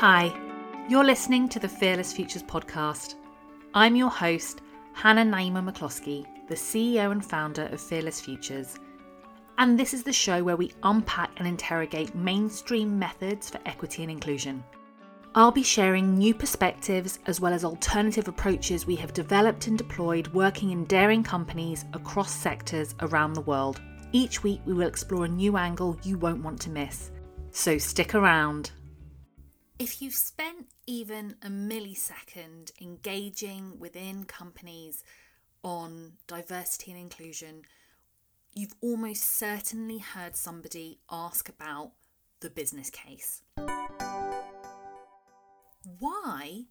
Hi, you're listening to the Fearless Futures podcast. I'm your host, Hanna Naima McCloskey, the CEO and founder of Fearless Futures. And this is the show where we unpack and interrogate mainstream methods for equity and inclusion. I'll be sharing new perspectives as well as alternative approaches we have developed and deployed working in daring companies across sectors around the world. Each week, we will explore a new angle you won't want to miss. So stick around. If you've spent even a millisecond engaging within companies on diversity and inclusion, you've almost certainly heard somebody ask about the business case. Why,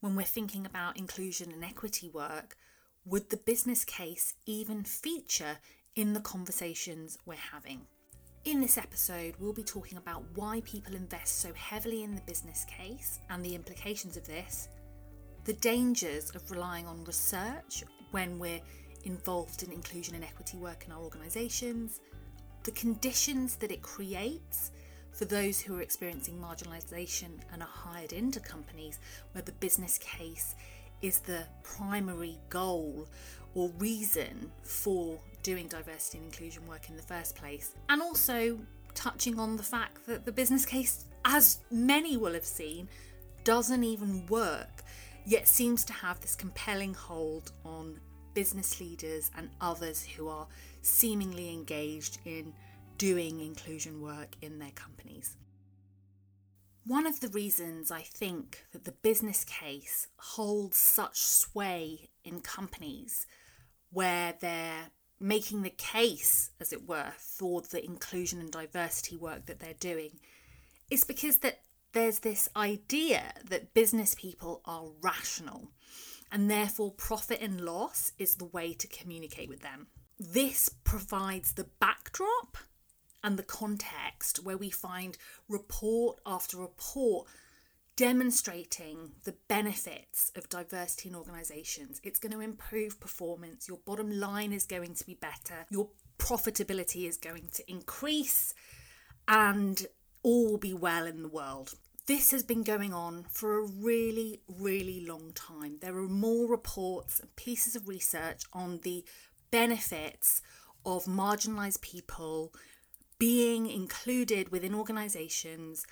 when we're thinking about inclusion and equity work, would the business case even feature in the conversations we're having? In this episode, we'll be talking about why people invest so heavily in the business case and the implications of this, the dangers of relying on research when we're involved in inclusion and equity work in our organisations, the conditions that it creates for those who are experiencing marginalisation and are hired into companies where the business case is the primary goal or reason for doing diversity and inclusion work in the first place. And also touching on the fact that the business case, as many will have seen, doesn't even work, yet seems to have this compelling hold on business leaders and others who are seemingly engaged in doing inclusion work in their companies. One of the reasons I think that the business case holds such sway in companies where they're making the case, as it were, for the inclusion and diversity work that they're doing, is because that there's this idea that business people are rational and therefore profit and loss is the way to communicate with them. This provides the backdrop and the context where we find report after report demonstrating the benefits of diversity in organisations. It's going to improve performance, your bottom line is going to be better, your profitability is going to increase, and all will be well in the world. This has been going on for a really, really long time. There are more reports and pieces of research on the benefits of marginalised people being included within organisations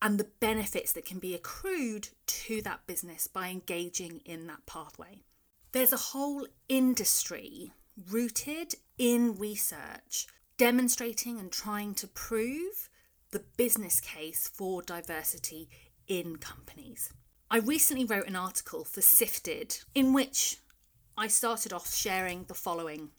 and the benefits that can be accrued to that business by engaging in that pathway. There's a whole industry rooted in research demonstrating and trying to prove the business case for diversity in companies. I recently wrote an article for Sifted in which I started off sharing the following.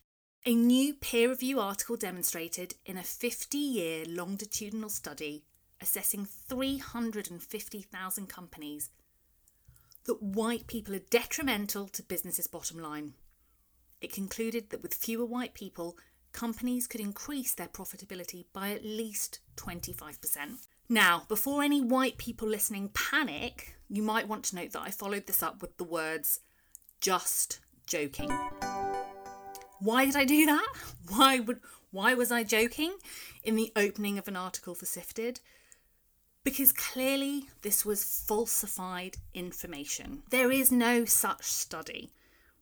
A new peer review article demonstrated in a 50 year longitudinal study assessing 350,000 companies that white people are detrimental to businesses' bottom line. It concluded that with fewer white people, companies could increase their profitability by at least 25%. Now, before any white people listening panic, you might want to note that I followed this up with the words just joking. Why did I do that? Why would why was I joking in the opening of an article for Sifted? Because clearly this was falsified information. There is no such study.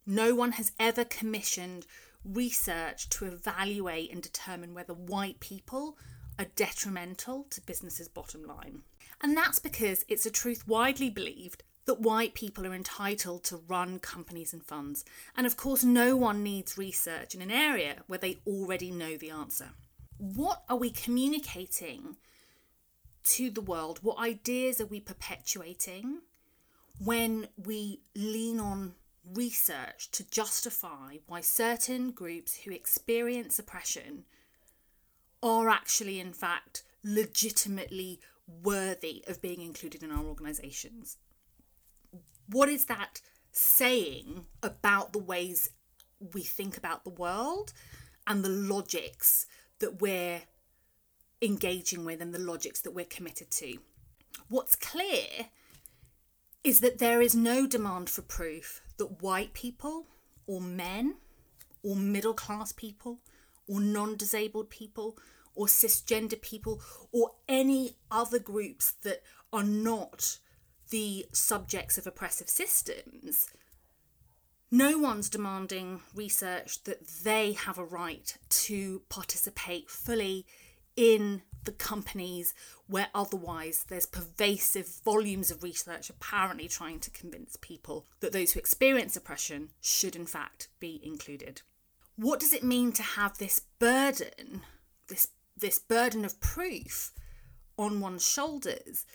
No one has ever commissioned research to evaluate and determine whether white people are detrimental to businesses' bottom line. And that's because it's a truth widely believed that white people are entitled to run companies and funds. And of course, no one needs research in an area where they already know the answer. What are we communicating to the world? What ideas are we perpetuating when we lean on research to justify why certain groups who experience oppression are actually, in fact, legitimately worthy of being included in our organisations? What is that saying about the ways we think about the world and the logics that we're engaging with and the logics that we're committed to. What's clear is that there is no demand for proof that white people or men or middle class people or non disabled people or cisgender people or any other groups that are not the subjects of oppressive systems, no one's demanding research that they have a right to participate fully in the companies where otherwise there's pervasive volumes of research apparently trying to convince people that those who experience oppression should in fact be included. What does it mean to have this burden, this this burden of proof on one's shoulders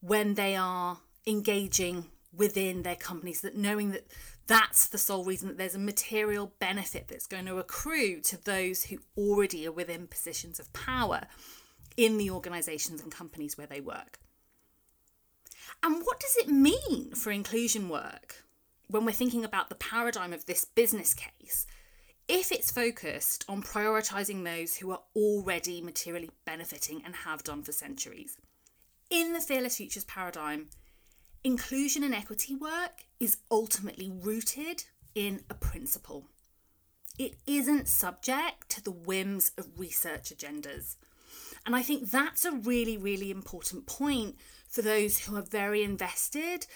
when they are engaging within their companies that knowing that that's the sole reason that there's a material benefit that's going to accrue to those who already are within positions of power in the organisations and companies where they work. And what does it mean for inclusion work when we're thinking about the paradigm of this business case if it's focused on prioritising those who are already materially benefiting and have done for centuries? In the Fearless Futures paradigm, inclusion and equity work is ultimately rooted in a principle. It isn't subject to the whims of research agendas. And I think that's a really, really important point for those who are very invested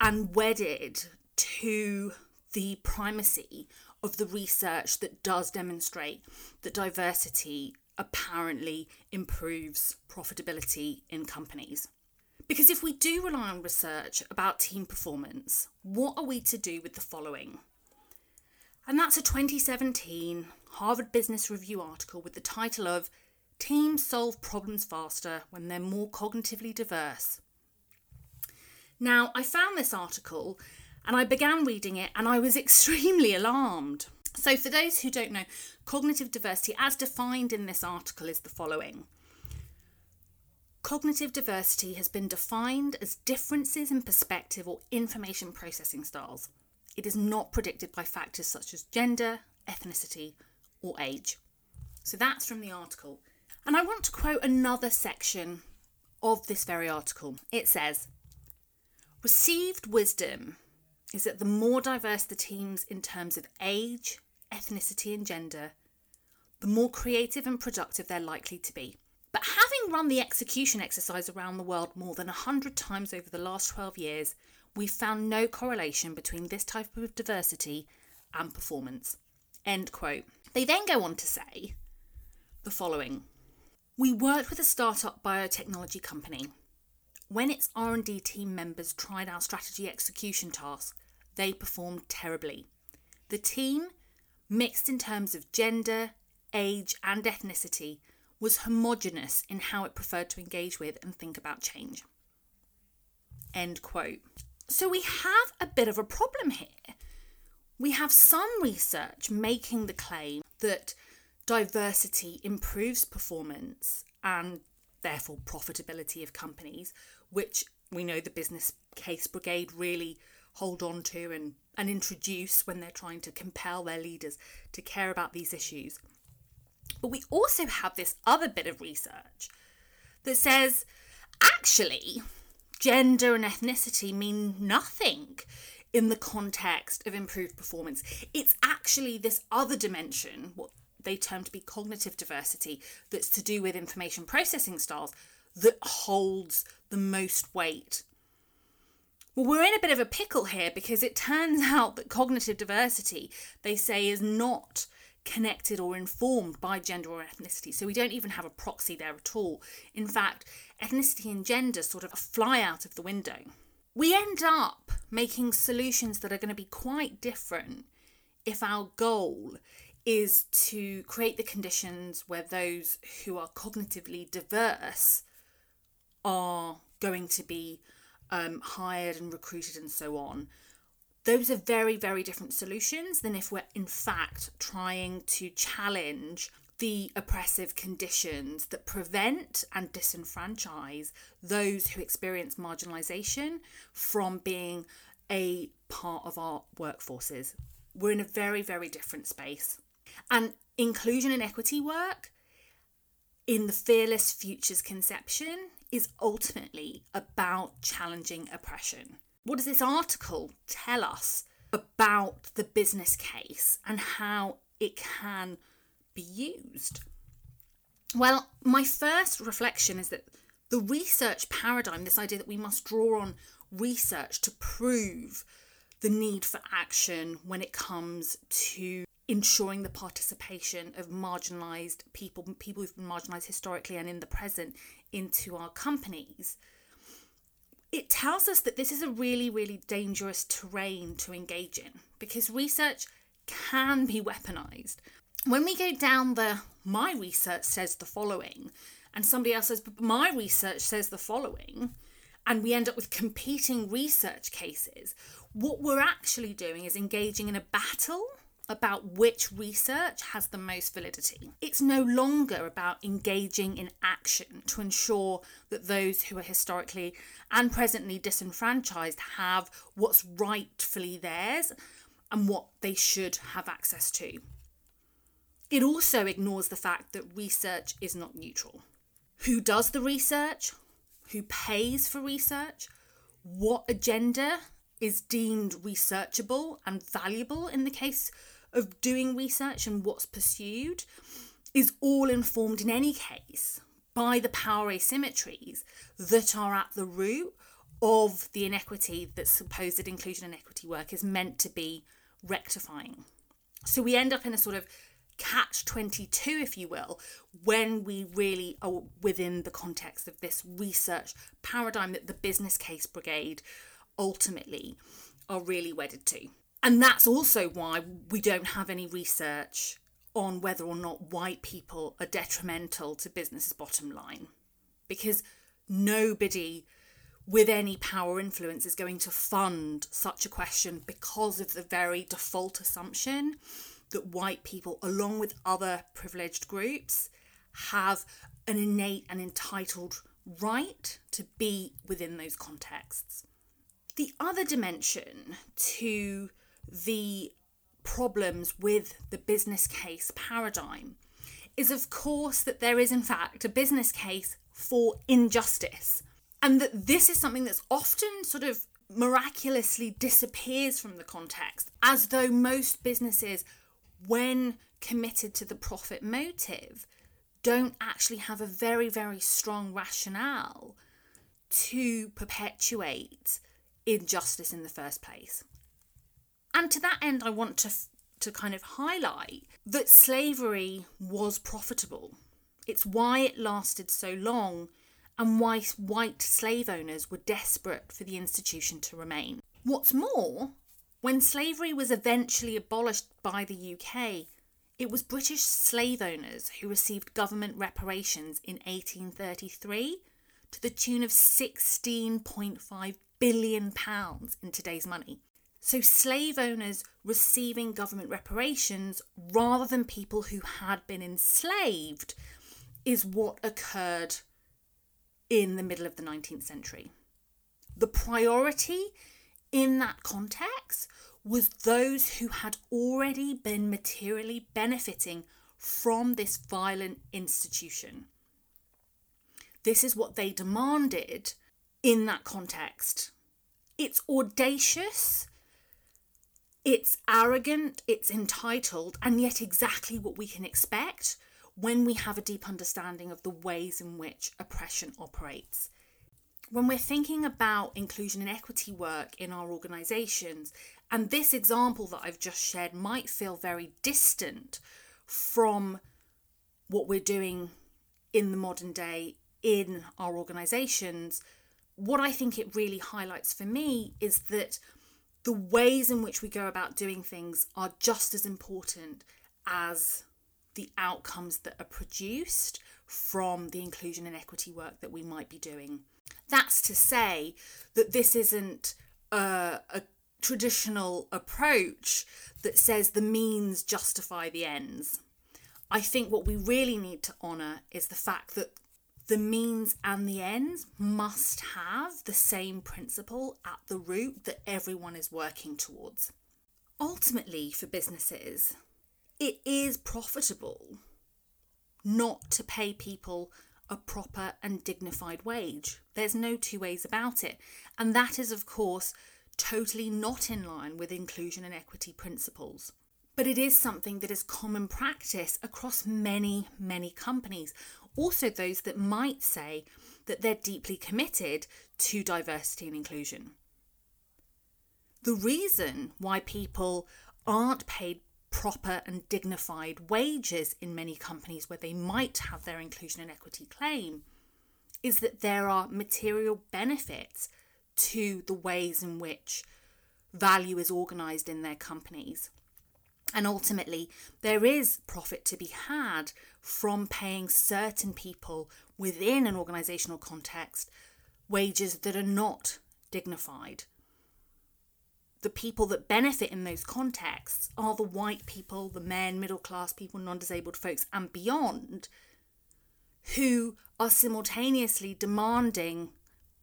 and wedded to the primacy of the research that does demonstrate that diversity apparently improves profitability in companies. Because if we do rely on research about team performance, what are we to do with the following? And that's a 2017 Harvard Business Review article with the title of Teams Solve Problems Faster When They're More Cognitively Diverse. Now, I found this article and I began reading it and I was extremely alarmed. So, for those who don't know, cognitive diversity, as defined in this article, is the following Cognitive diversity has been defined as differences in perspective or information processing styles. It is not predicted by factors such as gender, ethnicity, or age. So that's from the article. And I want to quote another section of this very article. It says, Received wisdom is that the more diverse the teams in terms of age, ethnicity, and gender, the more creative and productive they're likely to be. But having run the execution exercise around the world more than 100 times over the last 12 years, we've found no correlation between this type of diversity and performance. End quote. They then go on to say the following. We worked with a startup biotechnology company. When its R&D team members tried our strategy execution task, they performed terribly. The team, mixed in terms of gender, age, and ethnicity, was homogenous in how it preferred to engage with and think about change. End quote. So we have a bit of a problem here. We have some research making the claim that diversity improves performance and therefore profitability of companies, which we know the Business Case Brigade really hold on to and, and introduce when they're trying to compel their leaders to care about these issues. But we also have this other bit of research that says actually, gender and ethnicity mean nothing in the context of improved performance. It's actually this other dimension, what they term to be cognitive diversity, that's to do with information processing styles, that holds the most weight. Well, we're in a bit of a pickle here because it turns out that cognitive diversity, they say, is not connected or informed by gender or ethnicity. So we don't even have a proxy there at all. In fact, ethnicity and gender sort of fly out of the window. We end up making solutions that are going to be quite different if our goal is to create the conditions where those who are cognitively diverse are going to be um, hired and recruited and so on those are very, very different solutions than if we're in fact trying to challenge the oppressive conditions that prevent and disenfranchise those who experience marginalisation from being a part of our workforces. We're in a very, very different space. And inclusion and equity work in the Fearless Futures conception is ultimately about challenging oppression. What does this article tell us about the business case and how it can be used? Well, my first reflection is that The research paradigm, this idea that we must draw on research to prove the need for action when it comes to ensuring the participation of marginalised people, people who've been marginalised historically and in the present, into our companies. It tells us that this is a really, really dangerous terrain to engage in because research can be weaponized. When we go down the my research says the following, and somebody else says, but my research says the following, and we end up with competing research cases, what we're actually doing is engaging in a battle about which research has the most validity. It's no longer about engaging in action to ensure that those who are historically and presently disenfranchised have what's rightfully theirs and what they should have access to. It also ignores the fact that research is not neutral. Who does the research? Who pays for research? What agenda is deemed researchable and valuable in the case of doing research and what's pursued is all informed in any case by the power asymmetries that are at the root of the inequity that supposed inclusion and equity work is meant to be rectifying. So we end up in a sort of catch 22, if you will, when we really are within the context of this research paradigm that the business case brigade ultimately are really wedded to. And that's also why we don't have any research on whether or not white people are detrimental to business's bottom line. Because nobody with any power influence is going to fund such a question because of the very default assumption that white people, along with other privileged groups, have an innate and entitled right to be within those contexts. The other dimension to the problems with the business case paradigm is, of course, that there is, in fact, a business case for injustice. And that this is something that's often sort of miraculously disappears from the context, as though most businesses, when committed to the profit motive, don't actually have a very, very strong rationale to perpetuate injustice in the first place. And to that end, I want to, to kind of highlight that slavery was profitable. It's why it lasted so long and why white slave owners were desperate for the institution to remain. What's more, when slavery was eventually abolished by the UK, it was British slave owners who received government reparations in 1833 to the tune of 16.5 billion pounds in today's money. So, slave owners receiving government reparations rather than people who had been enslaved is what occurred in the middle of the 19th century. The priority in that context was those who had already been materially benefiting from this violent institution. This is what they demanded in that context. It's audacious it's arrogant, it's entitled, and yet exactly what we can expect when we have a deep understanding of the ways in which oppression operates. When we're thinking about inclusion and equity work in our organisations, and this example that I've just shared might feel very distant from what we're doing in the modern day in our organisations, what I think it really highlights for me is that the ways in which we go about doing things are just as important as the outcomes that are produced from the inclusion and equity work that we might be doing. That's to say that this isn't a, a traditional approach that says the means justify the ends. I think what we really need to honour is the fact that the means and the ends must have the same principle at the root that everyone is working towards. Ultimately, for businesses, it is profitable not to pay people a proper and dignified wage. There's no two ways about it. And that is, of course, totally not in line with inclusion and equity principles. But it is something that is common practice across many, many companies also those that might say that they're deeply committed to diversity and inclusion. The reason why people aren't paid proper and dignified wages in many companies where they might have their inclusion and equity claim is that there are material benefits to the ways in which value is organised in their companies. And ultimately, there is profit to be had from paying certain people within an organisational context wages that are not dignified. The people that benefit in those contexts are the white people, the men, middle class people, non disabled folks, and beyond, who are simultaneously demanding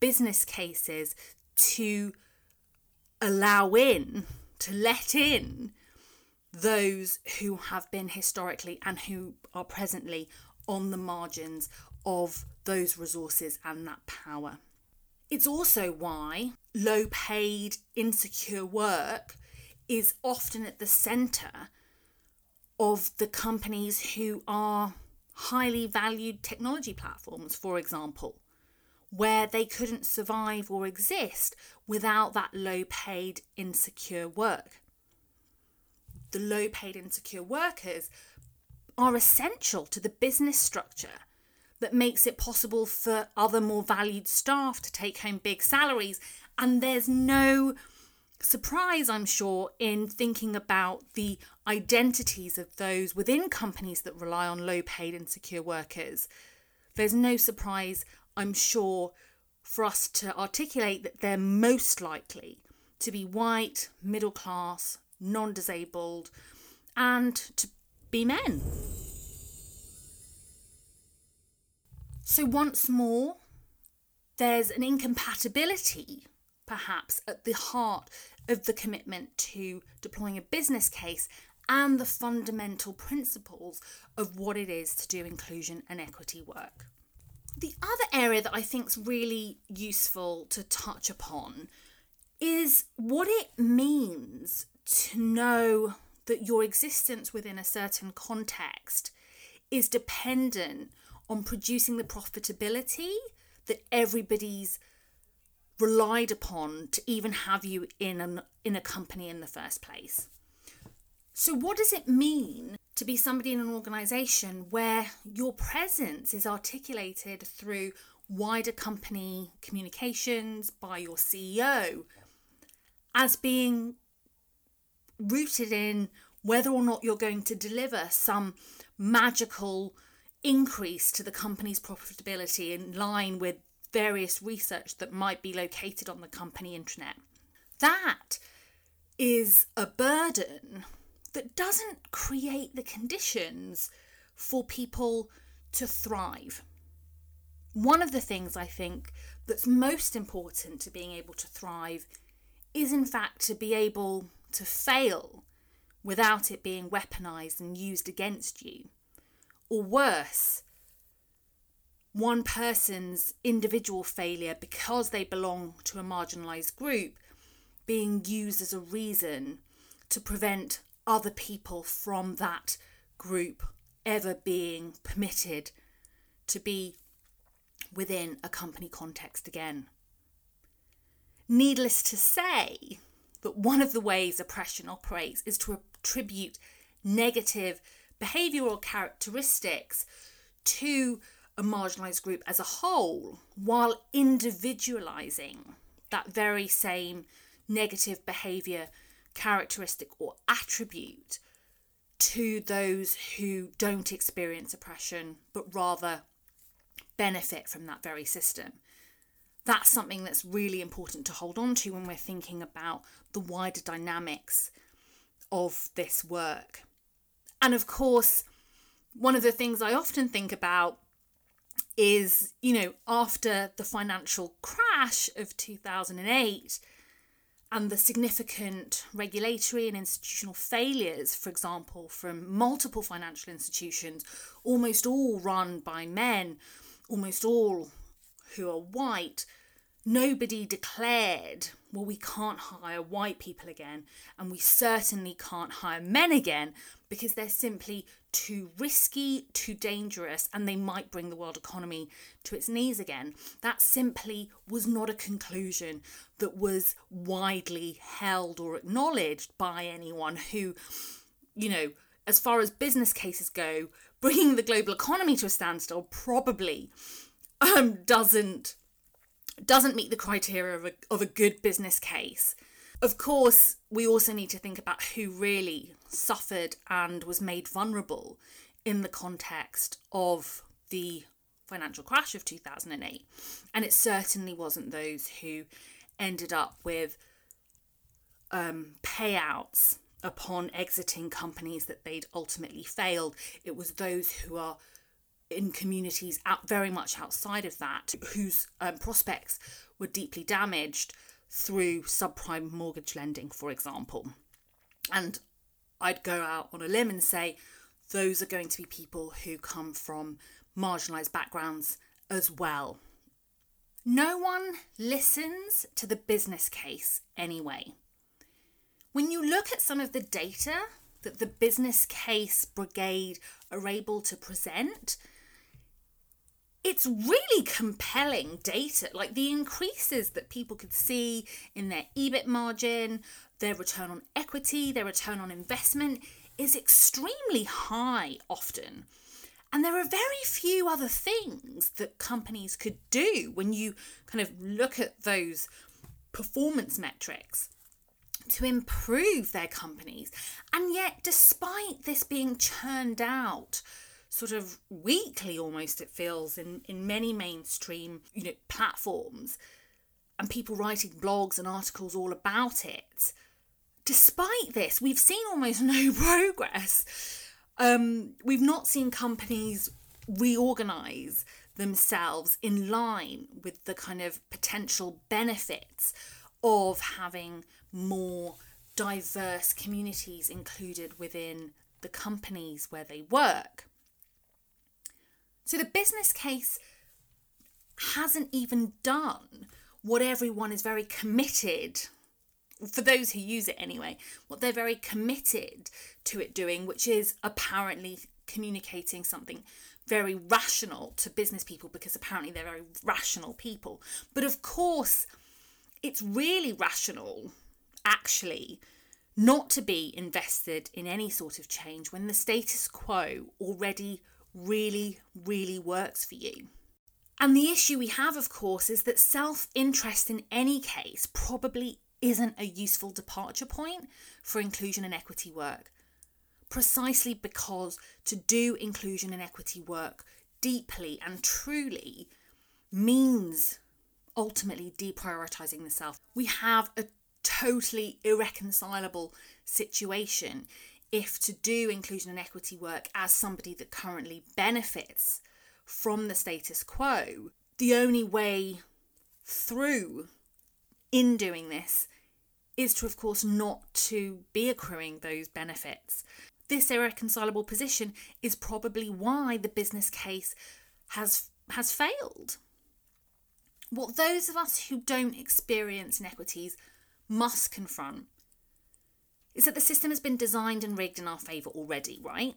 business cases to allow in, to let in those who have been historically and who are presently on the margins of those resources and that power. It's also why low paid, insecure work is often at the centre of the companies who are highly valued technology platforms, for example, where they couldn't survive or exist without that low paid, insecure work. The low paid, insecure workers are essential to the business structure that makes it possible for other more valued staff to take home big salaries. And there's no surprise, I'm sure, in thinking about the identities of those within companies that rely on low paid and secure workers. There's no surprise, I'm sure, for us to articulate that they're most likely to be white, middle class, non disabled, and to be men. So, once more, there's an incompatibility, perhaps, at the heart of the commitment to deploying a business case and the fundamental principles of what it is to do inclusion and equity work. The other area that I think is really useful to touch upon is what it means to know that your existence within a certain context is dependent on producing the profitability that everybody's relied upon to even have you in an in a company in the first place. So what does it mean to be somebody in an organization where your presence is articulated through wider company communications by your CEO as being rooted in whether or not you're going to deliver some magical increase to the company's profitability in line with various research that might be located on the company intranet. That is a burden that doesn't create the conditions for people to thrive. One of the things I think that's most important to being able to thrive is, in fact, to be able to fail without it being weaponized and used against you. Or worse, one person's individual failure because they belong to a marginalised group being used as a reason to prevent other people from that group ever being permitted to be within a company context again. Needless to say, that one of the ways oppression operates is to attribute negative behavioural characteristics to a marginalised group as a whole while individualising that very same negative behaviour characteristic or attribute to those who don't experience oppression but rather benefit from that very system. That's something that's really important to hold on to when we're thinking about the wider dynamics of this work. And of course, one of the things I often think about is, you know, after the financial crash of 2008 and the significant regulatory and institutional failures, for example, from multiple financial institutions, almost all run by men, almost all who are white, nobody declared, well, we can't hire white people again, and we certainly can't hire men again because they're simply too risky, too dangerous, and they might bring the world economy to its knees again. That simply was not a conclusion that was widely held or acknowledged by anyone who, you know, as far as business cases go, bringing the global economy to a standstill probably um, doesn't doesn't meet the criteria of a, of a good business case. Of course, we also need to think about who really suffered and was made vulnerable in the context of the financial crash of 2008. And it certainly wasn't those who ended up with um, payouts upon exiting companies that they'd ultimately failed. It was those who are in communities out very much outside of that, whose um, prospects were deeply damaged through subprime mortgage lending, for example. And I'd go out on a limb and say those are going to be people who come from marginalised backgrounds as well. No one listens to the business case anyway. When you look at some of the data that the business case brigade are able to present, it's really compelling data. Like the increases that people could see in their EBIT margin, their return on equity, their return on investment is extremely high often. And there are very few other things that companies could do when you kind of look at those performance metrics to improve their companies. And yet, despite this being churned out sort of weekly almost it feels in, in many mainstream you know platforms and people writing blogs and articles all about it despite this we've seen almost no progress um, we've not seen companies reorganize themselves in line with the kind of potential benefits of having more diverse communities included within the companies where they work. So the business case hasn't even done what everyone is very committed for those who use it anyway, what they're very committed to it doing, which is apparently communicating something very rational to business people because apparently they're very rational people. But of course, it's really rational, actually, not to be invested in any sort of change when the status quo already really, really works for you. And the issue we have, of course, is that self interest in any case probably isn't a useful departure point for inclusion and equity work. Precisely because to do inclusion and equity work deeply and truly means ultimately deprioritizing the self. We have a totally irreconcilable situation if to do inclusion and equity work as somebody that currently benefits from the status quo, the only way through in doing this is to, of course, not to be accruing those benefits. This irreconcilable position is probably why the business case has has failed. What those of us who don't experience inequities must confront is that the system has been designed and rigged in our favour already, right?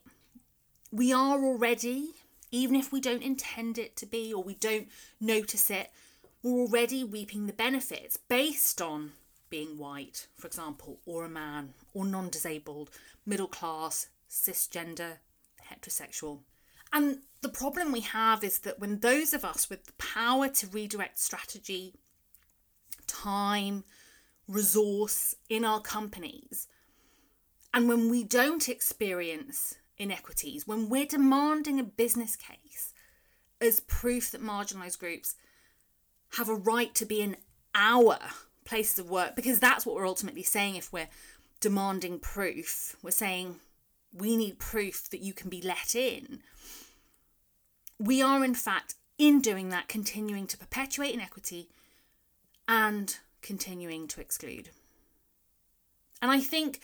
We are already, even if we don't intend it to be or we don't notice it, we're already reaping the benefits based on being white, for example, or a man, or non disabled, middle class, cisgender, heterosexual. And the problem we have is that when those of us with the power to redirect strategy, time, resource in our companies and when we don't experience inequities, when we're demanding a business case as proof that marginalised groups have a right to be in our places of work, because that's what we're ultimately saying if we're demanding proof, we're saying we need proof that you can be let in. We are, in fact, in doing that, continuing to perpetuate inequity and continuing to exclude. And I think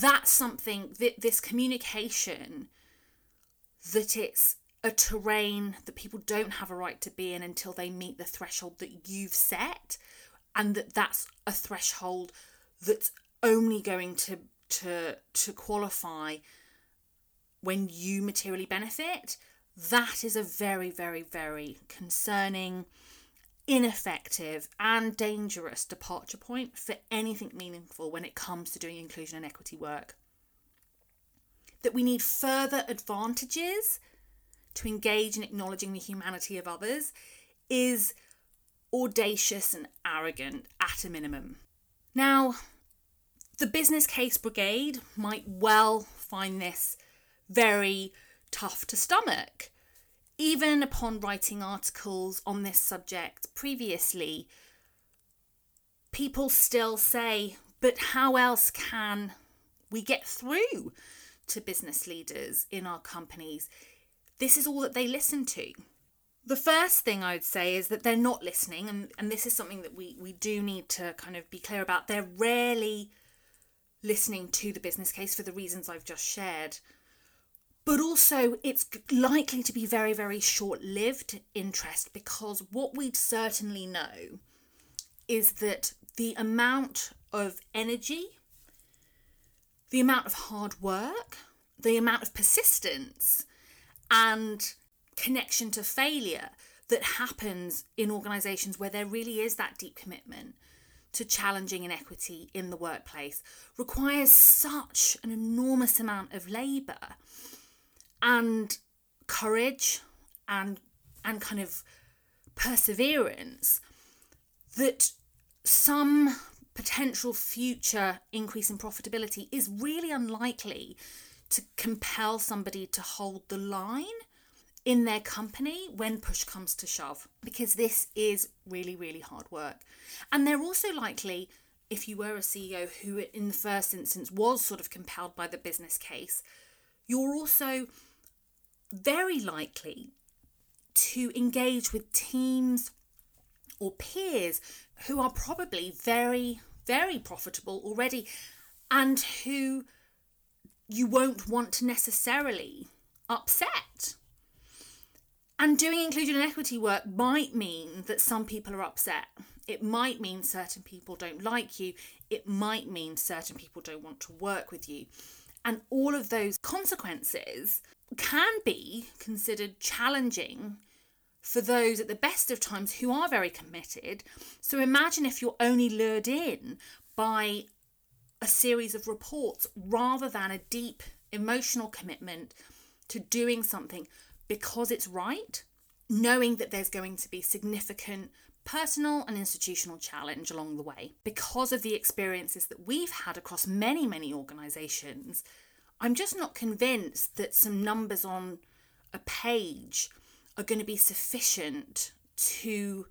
that's something that this communication that it's a terrain that people don't have a right to be in until they meet the threshold that you've set and that that's a threshold that's only going to to to qualify when you materially benefit. That is a very very very concerning ineffective and dangerous departure point for anything meaningful when it comes to doing inclusion and equity work that we need further advantages to engage in acknowledging the humanity of others is audacious and arrogant at a minimum. Now, the business case brigade might well find this very tough to stomach. Even upon writing articles on this subject previously, people still say, but how else can we get through to business leaders in our companies this is all that they listen to. The first thing I would say is that they're not listening, and, and this is something that we, we do need to kind of be clear about. They're rarely listening to the business case for the reasons I've just shared. But also, it's likely to be very, very short lived interest because what we certainly know is that the amount of energy, the amount of hard work, the amount of persistence and connection to failure that happens in organisations where there really is that deep commitment to challenging inequity in the workplace requires such an enormous amount of labour and courage and and kind of perseverance that some potential future increase in profitability is really unlikely to compel somebody to hold the line in their company when push comes to shove because this is really really hard work. And they're also likely if you were a CEO who in the first instance was sort of compelled by the business case you're also very likely to engage with teams or peers who are probably very very profitable already and who you won't want to necessarily upset. And doing inclusion and equity work might mean that some people are upset. It might mean certain people don't like you. It might mean certain people don't want to work with you. And all of those consequences can be considered challenging for those at the best of times who are very committed. So imagine if you're only lured in by a series of reports rather than a deep emotional commitment to doing something because it's right, knowing that there's going to be significant personal and institutional challenge along the way. Because of the experiences that we've had across many, many organisations, I'm just not convinced that some numbers on a page are going to be sufficient to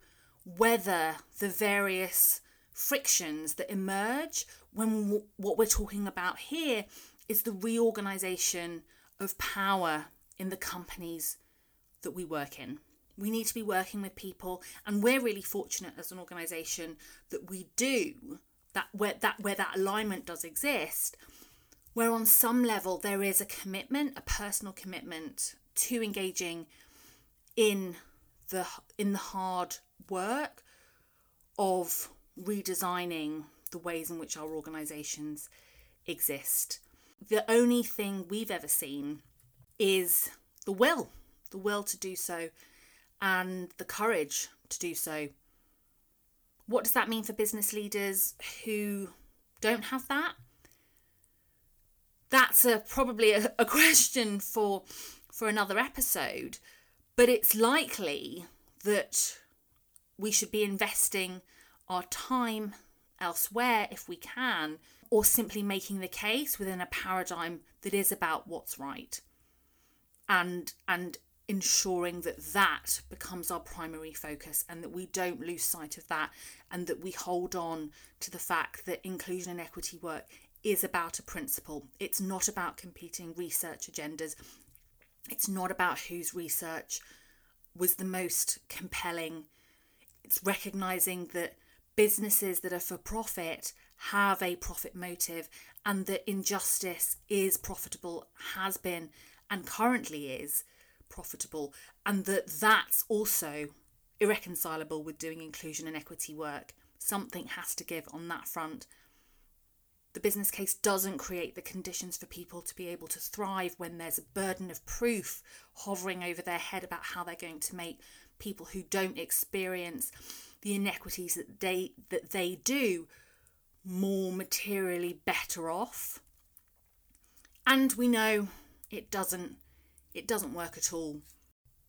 weather the various frictions that emerge when w- what we're talking about here is the reorganization of power in the companies that we work in. We need to be working with people, and we're really fortunate as an organisation that we do that where that where that alignment does exist. Where on some level there is a commitment, a personal commitment to engaging in the in the hard work of redesigning the ways in which our organisations exist. The only thing we've ever seen is the will, the will to do so, and the courage to do so. What does that mean for business leaders who don't have that? That's a, probably a, a question for for another episode, but it's likely that we should be investing our time elsewhere if we can, or simply making the case within a paradigm that is about what's right. And and ensuring that that becomes our primary focus and that we don't lose sight of that and that we hold on to the fact that inclusion and equity work is about a principle. It's not about competing research agendas. It's not about whose research was the most compelling. It's recognizing that businesses that are for profit have a profit motive and that injustice is profitable, has been, and currently is. Profitable, and that that's also irreconcilable with doing inclusion and equity work. Something has to give on that front. The business case doesn't create the conditions for people to be able to thrive when there's a burden of proof hovering over their head about how they're going to make people who don't experience the inequities that they that they do more materially better off. And we know it doesn't it doesn't work at all.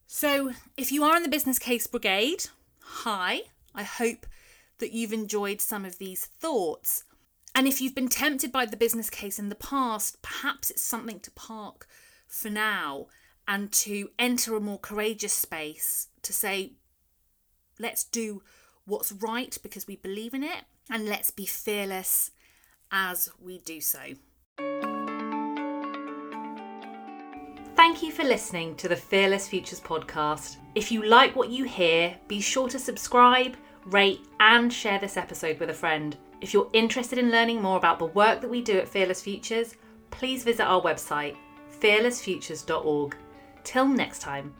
So, if you are in the business case brigade, hi, I hope that you've enjoyed some of these thoughts. And if you've been tempted by the business case in the past, perhaps it's something to park for now and to enter a more courageous space to say, let's do what's right because we believe in it, and let's be fearless as we do so. Thank you for listening to the Fearless Futures podcast. If you like what you hear, be sure to subscribe, rate, and share this episode with a friend. If you're interested in learning more about the work that we do at Fearless Futures, please visit our website, fearlessfutures.org. Till next time.